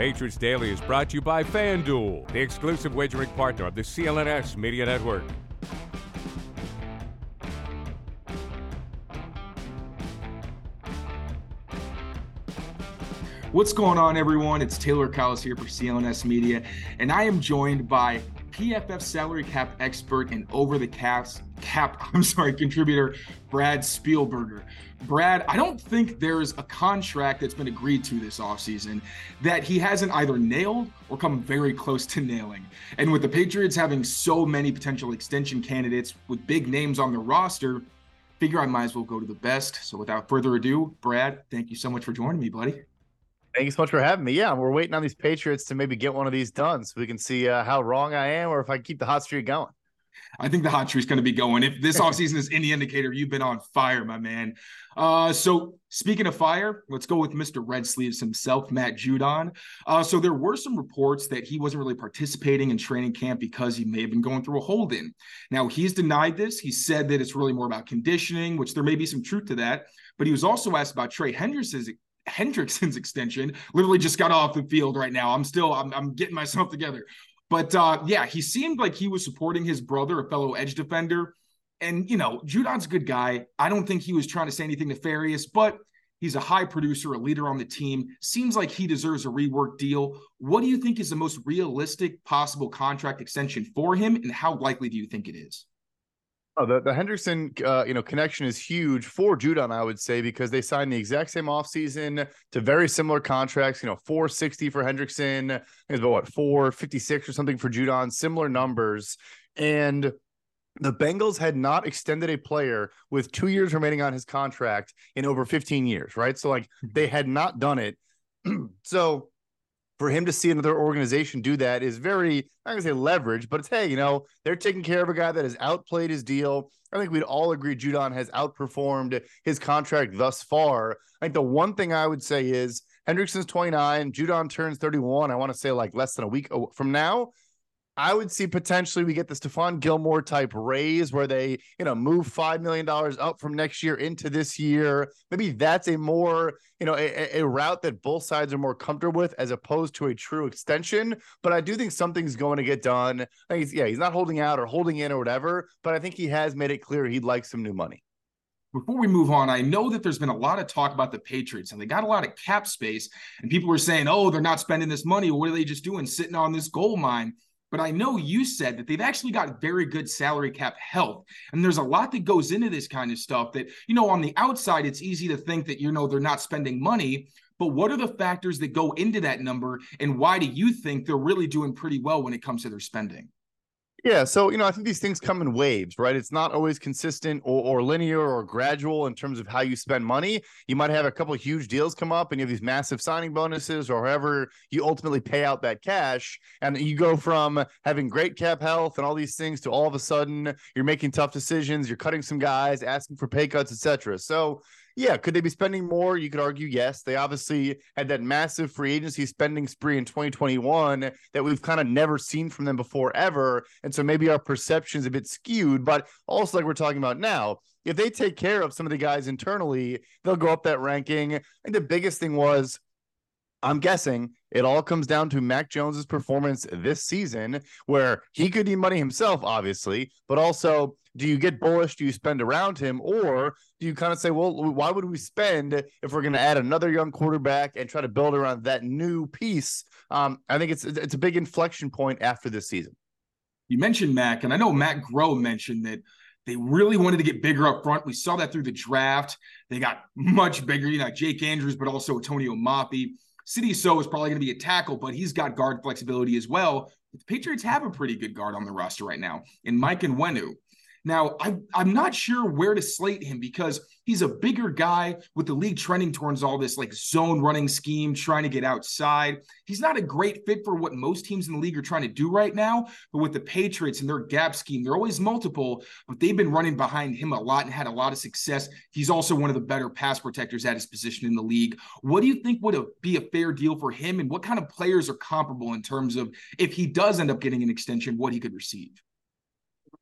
Patriots Daily is brought to you by FanDuel, the exclusive wagering partner of the CLNS Media Network. What's going on, everyone? It's Taylor Kyles here for CLNS Media, and I am joined by PFF salary cap expert and over the caps cap, I'm sorry, contributor Brad Spielberger. Brad, I don't think there's a contract that's been agreed to this offseason that he hasn't either nailed or come very close to nailing. And with the Patriots having so many potential extension candidates with big names on the roster, figure I might as well go to the best. So without further ado, Brad, thank you so much for joining me, buddy. Thank you so much for having me. Yeah, we're waiting on these Patriots to maybe get one of these done so we can see uh, how wrong I am or if I keep the hot streak going. I think the hot streak's going to be going. If this offseason is any indicator, you've been on fire, my man. Uh, so speaking of fire, let's go with Mr. Red Sleeves himself, Matt Judon. Uh, so there were some reports that he wasn't really participating in training camp because he may have been going through a hold in. Now he's denied this. He said that it's really more about conditioning, which there may be some truth to that. But he was also asked about Trey Hendrickson's Hendrickson's extension. Literally just got off the field right now. I'm still I'm, I'm getting myself together. But uh, yeah, he seemed like he was supporting his brother, a fellow edge defender. And you know, Judon's a good guy. I don't think he was trying to say anything nefarious, but he's a high producer, a leader on the team. Seems like he deserves a rework deal. What do you think is the most realistic possible contract extension for him, and how likely do you think it is? Oh, the, the Hendrickson uh, you know connection is huge for Judon, I would say, because they signed the exact same offseason to very similar contracts. You know, 460 for Hendrickson, I think it's about what 456 or something for Judon, similar numbers. And the Bengals had not extended a player with two years remaining on his contract in over 15 years, right? So like they had not done it. so for him to see another organization do that is very, I'm gonna say leverage, but it's hey, you know, they're taking care of a guy that has outplayed his deal. I think we'd all agree Judon has outperformed his contract thus far. I think the one thing I would say is Hendrickson's 29, Judon turns 31. I want to say like less than a week from now. I would see potentially we get the Stephon Gilmore type raise where they, you know, move five million dollars up from next year into this year. Maybe that's a more, you know, a, a, route that both sides are more comfortable with as opposed to a true extension. But I do think something's going to get done. I He's, yeah, he's not holding out or holding in or whatever, but I think he has made it clear he'd like some new money. Before we move on, I know that there's been a lot of talk about the Patriots and they got a lot of cap space, and people were saying, oh, they're not spending this money. What are they just doing sitting on this gold mine? But I know you said that they've actually got very good salary cap health. And there's a lot that goes into this kind of stuff that, you know, on the outside, it's easy to think that, you know, they're not spending money. But what are the factors that go into that number? And why do you think they're really doing pretty well when it comes to their spending? Yeah, so you know, I think these things come in waves, right? It's not always consistent or, or linear or gradual in terms of how you spend money. You might have a couple huge deals come up, and you have these massive signing bonuses, or however you ultimately pay out that cash, and you go from having great cap health and all these things to all of a sudden you're making tough decisions, you're cutting some guys, asking for pay cuts, etc. So yeah, could they be spending more? You could argue yes. They obviously had that massive free agency spending spree in 2021 that we've kind of never seen from them before ever. And so maybe our perception is a bit skewed, but also like we're talking about now, if they take care of some of the guys internally, they'll go up that ranking. And the biggest thing was I'm guessing it all comes down to Mac Jones's performance this season, where he could need money himself, obviously, but also do you get bullish? Do you spend around him, or do you kind of say, well, why would we spend if we're going to add another young quarterback and try to build around that new piece? Um, I think it's it's a big inflection point after this season. You mentioned Mac, and I know Matt Groh mentioned that they really wanted to get bigger up front. We saw that through the draft. They got much bigger, you know, Jake Andrews, but also Antonio Mafi. Sidy Sow is probably going to be a tackle, but he's got guard flexibility as well. The Patriots have a pretty good guard on the roster right now in Mike Onwenu. Now, I, I'm not sure where to slate him because he's a bigger guy with the league trending towards all this like zone running scheme, trying to get outside. He's not a great fit for what most teams in the league are trying to do right now. But with the Patriots and their gap scheme, they're always multiple, but they've been running behind him a lot and had a lot of success. He's also one of the better pass protectors at his position in the league. What do you think would be a fair deal for him? And what kind of players are comparable in terms of if he does end up getting an extension, what he could receive?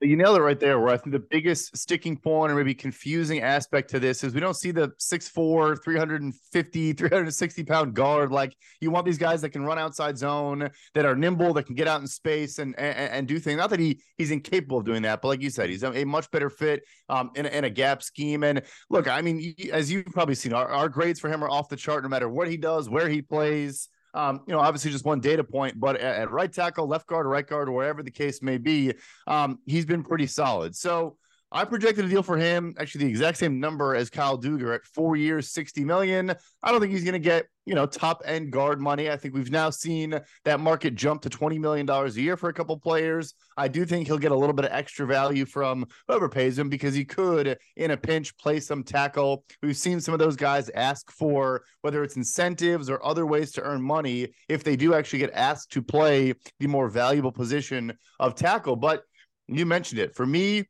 You nailed it right there. Where I think the biggest sticking point or maybe confusing aspect to this is we don't see the 6'4, 350, 360 pound guard. Like you want these guys that can run outside zone, that are nimble, that can get out in space and and, and do things. Not that he he's incapable of doing that, but like you said, he's a, much better fit um, in, in a gap scheme. And look, I mean, as you've probably seen, our, our grades for him are off the chart no matter what he does, where he plays. Um, you know, obviously just one data point, but at, at, right tackle, left guard, right guard, wherever the case may be, um, he's been pretty solid. So I projected a deal for him, actually the exact same number as Kyle Dugger at four years, 60 million. I don't think he's going to get, you know, top end guard money. I think we've now seen that market jump to $20 million a year for a couple players. I do think he'll get a little bit of extra value from whoever pays him because he could, in a pinch, play some tackle. We've seen some of those guys ask for whether it's incentives or other ways to earn money if they do actually get asked to play the more valuable position of tackle. But you mentioned it. For me,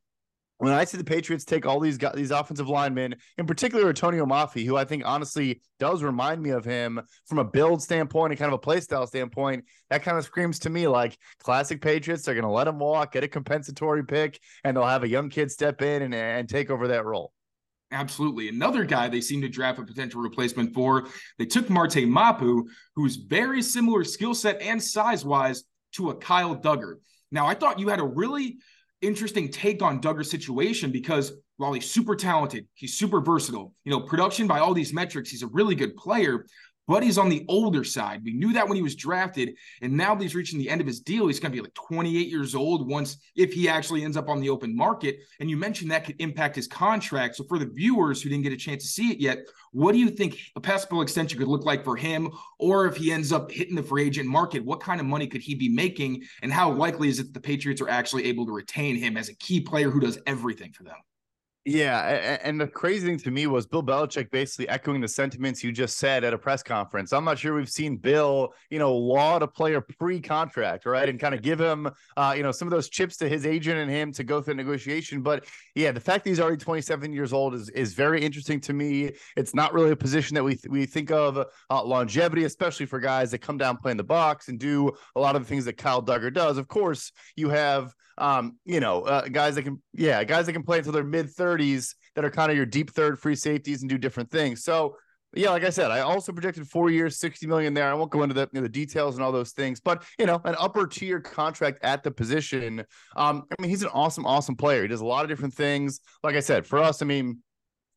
when I see the Patriots take all these guys, these offensive linemen, in particular Antonio Mafi, who I think honestly does remind me of him from a build standpoint and kind of a play style standpoint, that kind of screams to me like classic Patriots. They're going to let him walk, get a compensatory pick, and they'll have a young kid step in and, and take over that role. Absolutely. Another guy they seem to draft a potential replacement for. They took Marte Mapu, who's very similar skill set and size wise to a Kyle Dugger. Now, I thought you had a really interesting take on Dugger's situation because while he's super talented, he's super versatile. You know, production by all these metrics, he's a really good player, but he's on the older side. We knew that when he was drafted, and now that he's reaching the end of his deal. He's going to be like 28 years old once if he actually ends up on the open market. And you mentioned that could impact his contract. So for the viewers who didn't get a chance to see it yet, what do you think a possible extension could look like for him? Or if he ends up hitting the free agent market, what kind of money could he be making? And how likely is it that the Patriots are actually able to retain him as a key player who does everything for them? Yeah, and the crazy thing to me was Bill Belichick basically echoing the sentiments you just said at a press conference. I'm not sure we've seen Bill, you know, laud a player pre-contract, right, and kind of give him, uh, you know, some of those chips to his agent and him to go through negotiation. But yeah, the fact that he's already 27 years old is is very interesting to me. It's not really a position that we th- we think of uh, longevity, especially for guys that come down play in the box and do a lot of the things that Kyle Dugger does. Of course, you have um, you know, uh, guys that can, yeah, guys that can play until their mid 30s that are kind of your deep third free safeties and do different things. So, yeah, like I said, I also projected four years, 60 million there. I won't go into the, you know, the details and all those things, but you know, an upper tier contract at the position. Um, I mean, he's an awesome, awesome player. He does a lot of different things. Like I said, for us, I mean,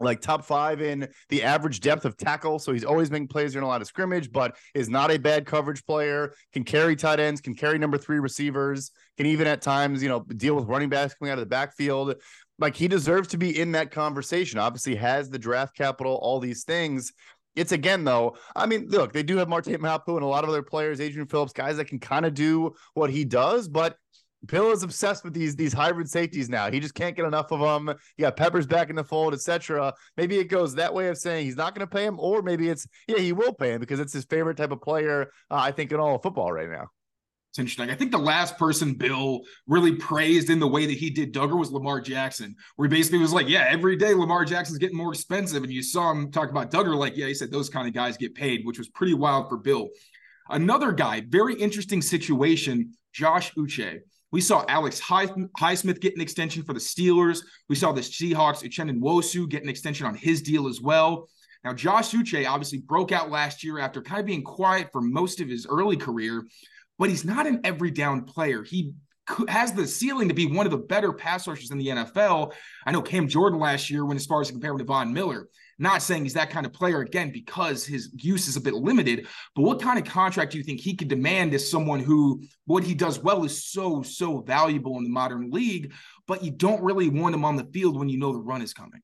like top five in the average depth of tackle. So he's always making plays in a lot of scrimmage, but is not a bad coverage player, can carry tight ends, can carry number three receivers, can even at times, you know, deal with running backs coming out of the backfield. Like he deserves to be in that conversation. Obviously, has the draft capital, all these things. It's again though. I mean, look, they do have Marte Mapu and a lot of other players, Adrian Phillips, guys that can kind of do what he does, but Bill is obsessed with these these hybrid safeties now. He just can't get enough of them. Yeah, Peppers back in the fold, etc. Maybe it goes that way of saying he's not going to pay him, or maybe it's yeah he will pay him because it's his favorite type of player. Uh, I think in all of football right now. It's interesting. I think the last person Bill really praised in the way that he did Dugger was Lamar Jackson, where he basically was like, "Yeah, every day Lamar Jackson's getting more expensive," and you saw him talk about Dugger like, "Yeah," he said those kind of guys get paid, which was pretty wild for Bill. Another guy, very interesting situation, Josh Uche. We saw Alex Highsmith get an extension for the Steelers. We saw the Seahawks, Uchenna Nwosu, get an extension on his deal as well. Now, Josh Uche obviously broke out last year after kind of being quiet for most of his early career, but he's not an every down player. He has the ceiling to be one of the better pass rushers in the NFL. I know Cam Jordan last year went as far as him to Von Miller. Not saying he's that kind of player again because his use is a bit limited, but what kind of contract do you think he could demand as someone who what he does well is so, so valuable in the modern league, but you don't really want him on the field when you know the run is coming?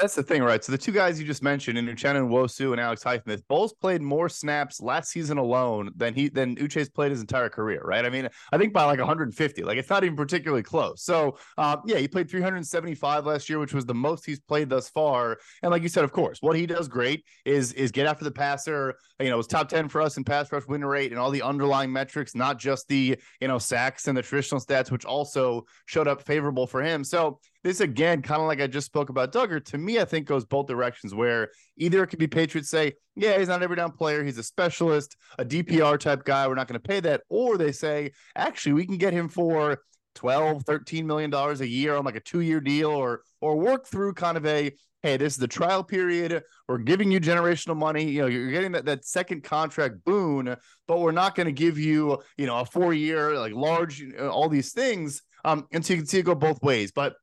That's the thing, right? So the two guys you just mentioned, Nwosu and Wosu, and Alex Highsmith, both played more snaps last season alone than he than Uche's played his entire career, right? I mean, I think by like 150. Like it's not even particularly close. So um, yeah, he played 375 last year, which was the most he's played thus far. And like you said, of course, what he does great is is get after the passer. You know, it was top 10 for us in pass rush win rate and all the underlying metrics, not just the you know sacks and the traditional stats, which also showed up favorable for him. So this again, kind of like I just spoke about Dugger, to me, I think goes both directions where either it could be Patriots say, yeah, he's not every down player, he's a specialist, a DPR type guy, we're not going to pay that. Or they say, actually, we can get him for 12, 13 million dollars a year on like a two-year deal or or work through kind of a hey, this is the trial period. We're giving you generational money. You know, you're getting that, that second contract boon, but we're not going to give you, you know, a four year, like large, all these things. Um, and so you can see it go both ways. But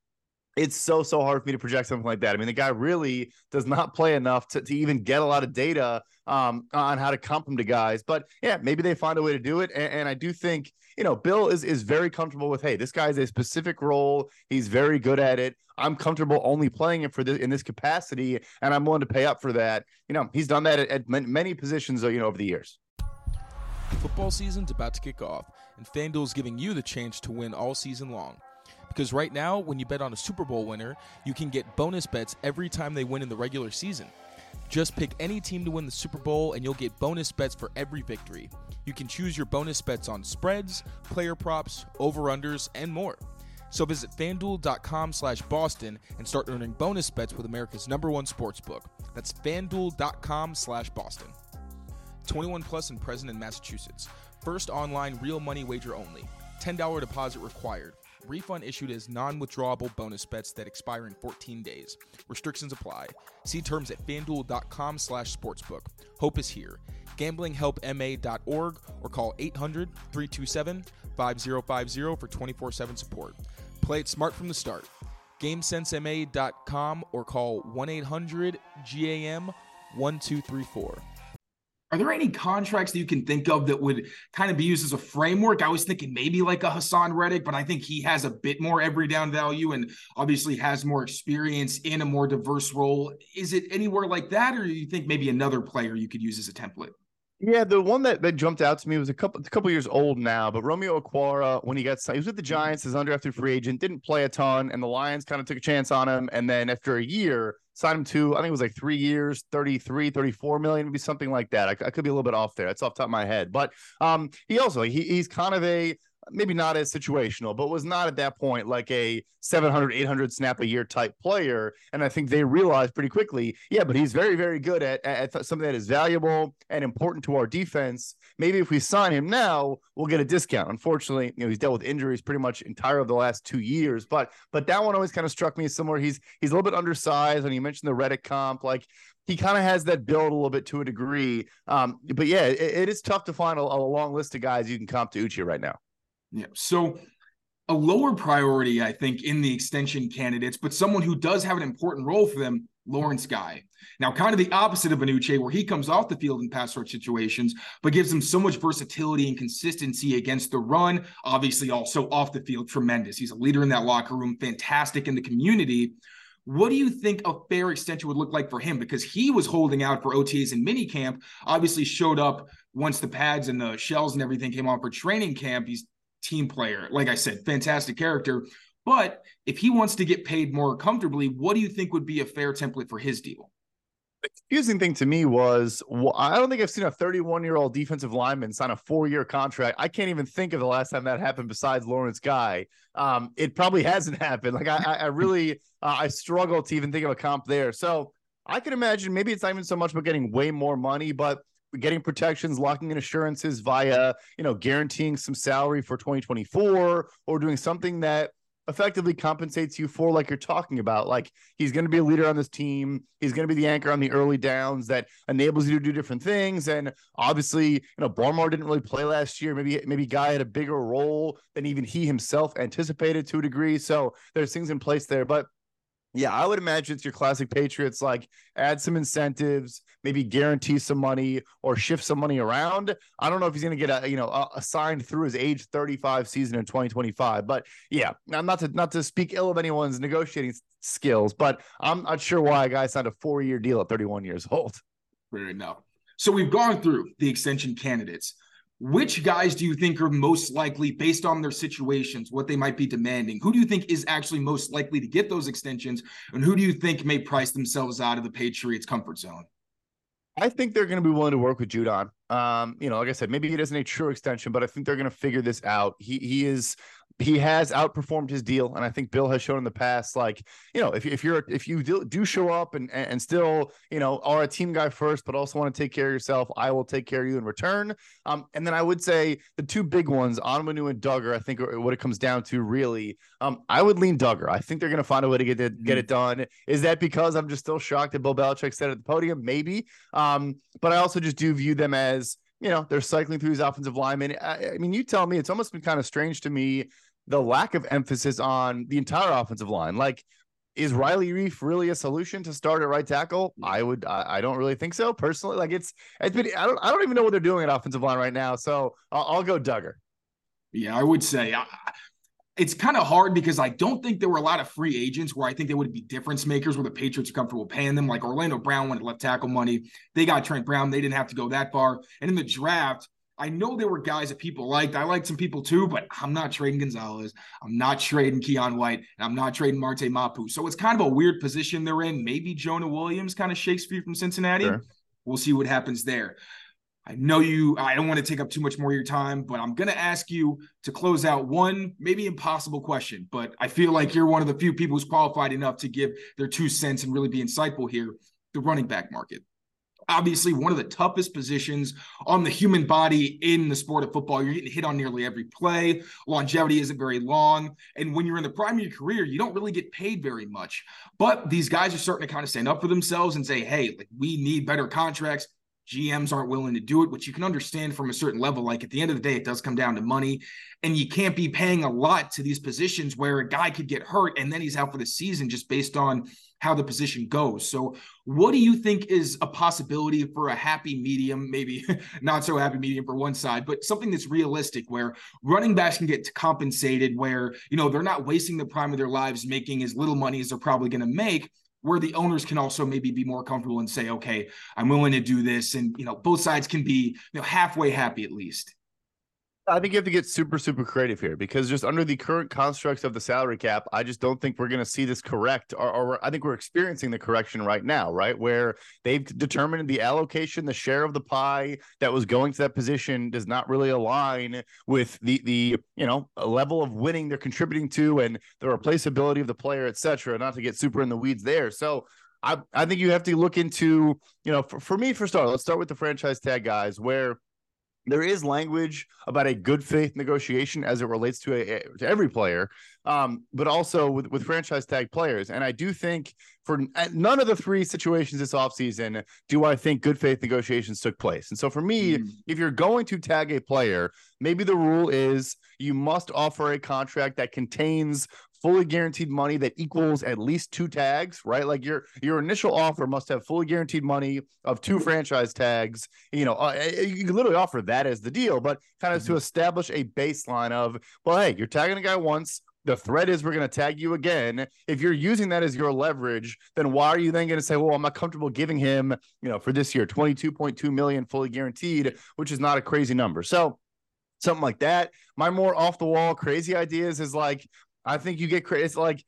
it's so so hard for me to project something like that. I mean, the guy really does not play enough to, to even get a lot of data um, on how to comp him to guys. But yeah, maybe they find a way to do it. And, and, I do think you know Bill is is very comfortable with hey, this guy is a specific role. He's very good at it. I'm comfortable only playing him for this in this capacity, and I'm willing to pay up for that. You know, he's done that at, at many positions. You know, over the years. Football season's about to kick off, and FanDuel's giving you the chance to win all season long. Because right now, when you bet on a Super Bowl winner, you can get bonus bets every time they win in the regular season. Just pick any team to win the Super Bowl, and you'll get bonus bets for every victory. You can choose your bonus bets on spreads, player props, over-unders, and more. So visit fanduel.com slash Boston and start earning bonus bets with America's number one sports book. That's fanduel.com slash Boston. 21 plus and present in Massachusetts. First online real money wager only. $10 deposit required. Refund issued as non-withdrawable bonus bets that expire in 14 days. Restrictions apply. See terms at fanduel.com slash sportsbook. Hope is here. Gamblinghelpma.org or call 800-327-5050 for 24-7 support. Play it smart from the start. GameSenseMA.com or call 1-800-GAM-1234. Are there any contracts that you can think of that would kind of be used as a framework? I was thinking maybe like a Haason Reddick, but I think he has a bit more every down value and obviously has more experience in a more diverse role. Is it anywhere like that, or do you think maybe another player you could use as a template? Yeah, the one that, that jumped out to me was a couple a couple years old now, but Romeo Okwara, when he got he was with the Giants as undrafted free agent, didn't play a ton, and the Lions kind of took a chance on him. And then after a year, signed him to, I think it was like three years, 33, 34 million, maybe something like that. I, I could be a little bit off there. That's off the top of my head. But um, he also he, he's kind of a maybe not as situational, but was not at that point like a 700, 800 snap a year type player. And I think they realized pretty quickly, yeah, but he's very, very good at, at something that is valuable and important to our defense. Maybe if we sign him now, we'll get a discount. Unfortunately, you know, he's dealt with injuries pretty much entire of the last two years. But but that one always kind of struck me as similar. He's he's a little bit undersized, and you mentioned the Reddick comp, like he kind of has that build a little bit to a degree. Um, but yeah, it, it is tough to find a, a long list of guys you can comp to Uche right now. Yeah. So a lower priority, I think, in the extension candidates, but someone who does have an important role for them, Lawrence Guy. Now, kind of the opposite of an Uche, where he comes off the field in pass rush situations, but gives them so much versatility and consistency against the run. Obviously, also off the field, tremendous. He's a leader in that locker room, fantastic in the community. What do you think a fair extension would look like for him? Because he was holding out for OTAs and minicamp, obviously showed up once the pads and the shells and everything came on for training camp. He's team player. Like I said, fantastic character. But if he wants to get paid more comfortably, what do you think would be a fair template for his deal? The confusing thing to me was well, I don't think I've seen a 31 year old defensive lineman sign a four year contract. I can't even think of the last time that happened besides Lawrence Guy. Um, it probably hasn't happened. Like I, I really, uh, I struggle to even think of a comp there. So I can imagine maybe it's not even so much about getting way more money, but getting protections, locking in assurances via, you know, guaranteeing some salary for 2024 or doing something that effectively compensates you for like you're talking about. Like he's going to be a leader on this team. He's going to be the anchor on the early downs that enables you to do different things. And obviously you know Barmore didn't really play last year. Maybe maybe guy had a bigger role than even he himself anticipated to a degree. So there's things in place there. But yeah, I would imagine it's your classic Patriots like add some incentives, maybe guarantee some money or shift some money around. I don't know if he's going to get a, you know assigned through his age 35 season in 2025, but yeah, I'm not to not to speak ill of anyone's negotiating skills, but I'm not sure why a guy signed a 4-year deal at 31 years old. Right now. So we've gone through the extension candidates which guys do you think are most likely based on their situations what they might be demanding who do you think is actually most likely to get those extensions and who do you think may price themselves out of the patriots comfort zone I think they're going to be willing to work with Judon. Um, you know, like I said, maybe he doesn't a true extension, but I think they're going to figure this out. He he is he has outperformed his deal, and I think Bill has shown in the past, like you know, if if you're if you do, do show up and and still you know are a team guy first, but also want to take care of yourself, I will take care of you in return. Um, and then I would say the two big ones, Onwenu and Dugger, I think what it comes down to really. Um, I would lean Dugger. I think they're going to find a way to get it get it done. Is that because I'm just still shocked that Bill Belichick said at the podium? Maybe. Um, but I also just do view them as you know, they're cycling through these offensive linemen. I, I, mean, you tell me, it's almost been kind of strange to me the lack of emphasis on the entire offensive line. Like, is mm-hmm. Riley Reiff really a solution to start at right tackle? Mm-hmm. I would, I, I, don't really think so personally. Like, it's, it's been, I don't, I don't even know what they're doing at offensive line right now. So I'll, I'll go Dugger. Yeah, I would say I, it's kind of hard because I don't think there were a lot of free agents where I think they would be difference makers where the Patriots are comfortable paying them. Like Orlando Brown wanted left tackle money. They got Trent Brown. They didn't have to go that far. And in the draft, I know there were guys that people liked. I liked some people too, but I'm not trading Gonzalez. I'm not trading Keion White, and I'm not trading Marte Mapu. So it's kind of a weird position they're in. Maybe Jonah Williams kind of shakes free from Cincinnati. Sure. We'll see what happens there. I know you, I don't want to take up too much more of your time, but I'm going to ask you to close out one maybe impossible question, but I feel like you're one of the few people who's qualified enough to give their two cents and really be insightful here. The running back market obviously one of the toughest positions on the human body in the sport of football. You're getting hit on nearly every play. Longevity isn't very long. And when you're in the prime of your career, you don't really get paid very much. But these guys are starting to kind of stand up for themselves and say, hey, like we need better contracts. GMs aren't willing to do it, which you can understand from a certain level. Like at the end of the day, it does come down to money. And you can't be paying a lot to these positions where a guy could get hurt and then he's out for the season just based on how the position goes. So, what do you think is a possibility for a happy medium, maybe not so happy medium for one side, but something that's realistic where running backs can get compensated, where, you know, they're not wasting the prime of their lives making as little money as they're probably going to make, where the owners can also maybe be more comfortable and say, okay, I'm willing to do this. And, you know, both sides can be, you know, halfway happy at least. I think you have to get super, super creative here because just under the current constructs of the salary cap, I just don't think we're going to see this correct. Or, or, I think we're experiencing the correction right now, right? Where they've determined the allocation, the share of the pie that was going to that position does not really align with the the you know level of winning they're contributing to and the replaceability of the player, et cetera. Not to get super in the weeds there. So I I think you have to look into you know for, for me for start. Let's start with the franchise tag guys where there is language about a good faith negotiation as it relates to a, to every player, um, but also with, with franchise tag players. And I do think for none of the three situations this offseason do I think good faith negotiations took place. And so for me, mm. if you're going to tag a player, maybe the rule is you must offer a contract that contains fully guaranteed money that equals at least two tags, right? Like your your initial offer must have fully guaranteed money of two franchise tags. You know, uh, you can literally offer that as the deal, but kind of mm-hmm. to establish a baseline of, well, hey, you're tagging a guy once. The threat is we're going to tag you again. If you're using that as your leverage, then why are you then going to say, well, I'm not comfortable giving him, you know, for this year, 22.2 million fully guaranteed, which is not a crazy number. So something like that. My more off the wall crazy ideas is like, I think you get crazy. It's like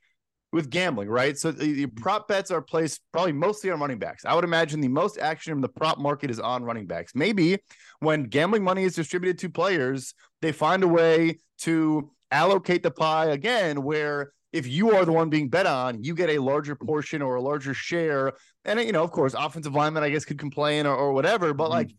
with gambling, right? So the, the, prop bets are placed probably mostly on running backs. I would imagine the most action in the prop market is on running backs. Maybe when gambling money is distributed to players, they find a way to allocate the pie again where if you are the one being bet on, you get a larger portion or a larger share. And you know, of course, offensive linemen, I guess, could complain or, or whatever, but mm-hmm. like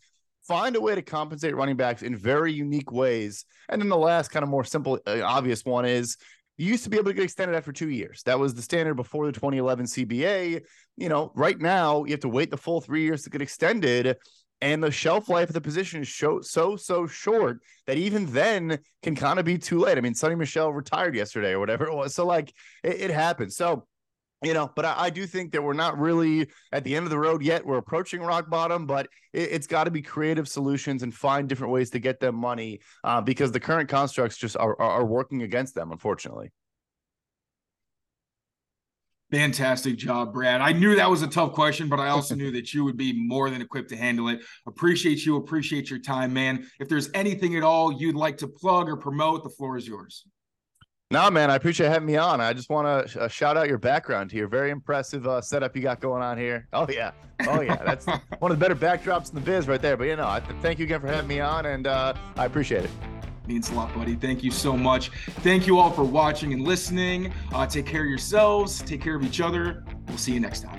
find a way to compensate running backs in very unique ways. And then the last kind of more simple, uh, obvious one is you used to be able to get extended after two years. That was the standard before the 2011 CBA. You know, right now you have to wait the full three years to get extended. And the shelf life of the position is so, so, so short that even then can kind of be too late. I mean, Sony Michel retired yesterday or whatever it was. So, like, it, it happens. So, you know, but I, I, do think that we're not really at the end of the road yet. We're approaching rock bottom, but it, has got to be creative solutions and find different ways to get them money uh, because the current constructs just are, are, are working against them, unfortunately. Fantastic job, Brad. I knew that was a tough question, but I also knew that you would be more than equipped to handle it. Appreciate you. Appreciate your time, man. If there's anything at all you'd like to plug or promote, the floor is yours. No, man, I appreciate having me on. I just want to uh, shout out your background here. Very impressive uh, setup you got going on here. Oh yeah, oh yeah, that's one of the better backdrops in the biz right there. But you know, I th- thank you again for having me on, and uh, I appreciate it. Means a lot, buddy. Thank you so much. Thank you all for watching and listening. Uh, take care of yourselves. Take care of each other. We'll see you next time.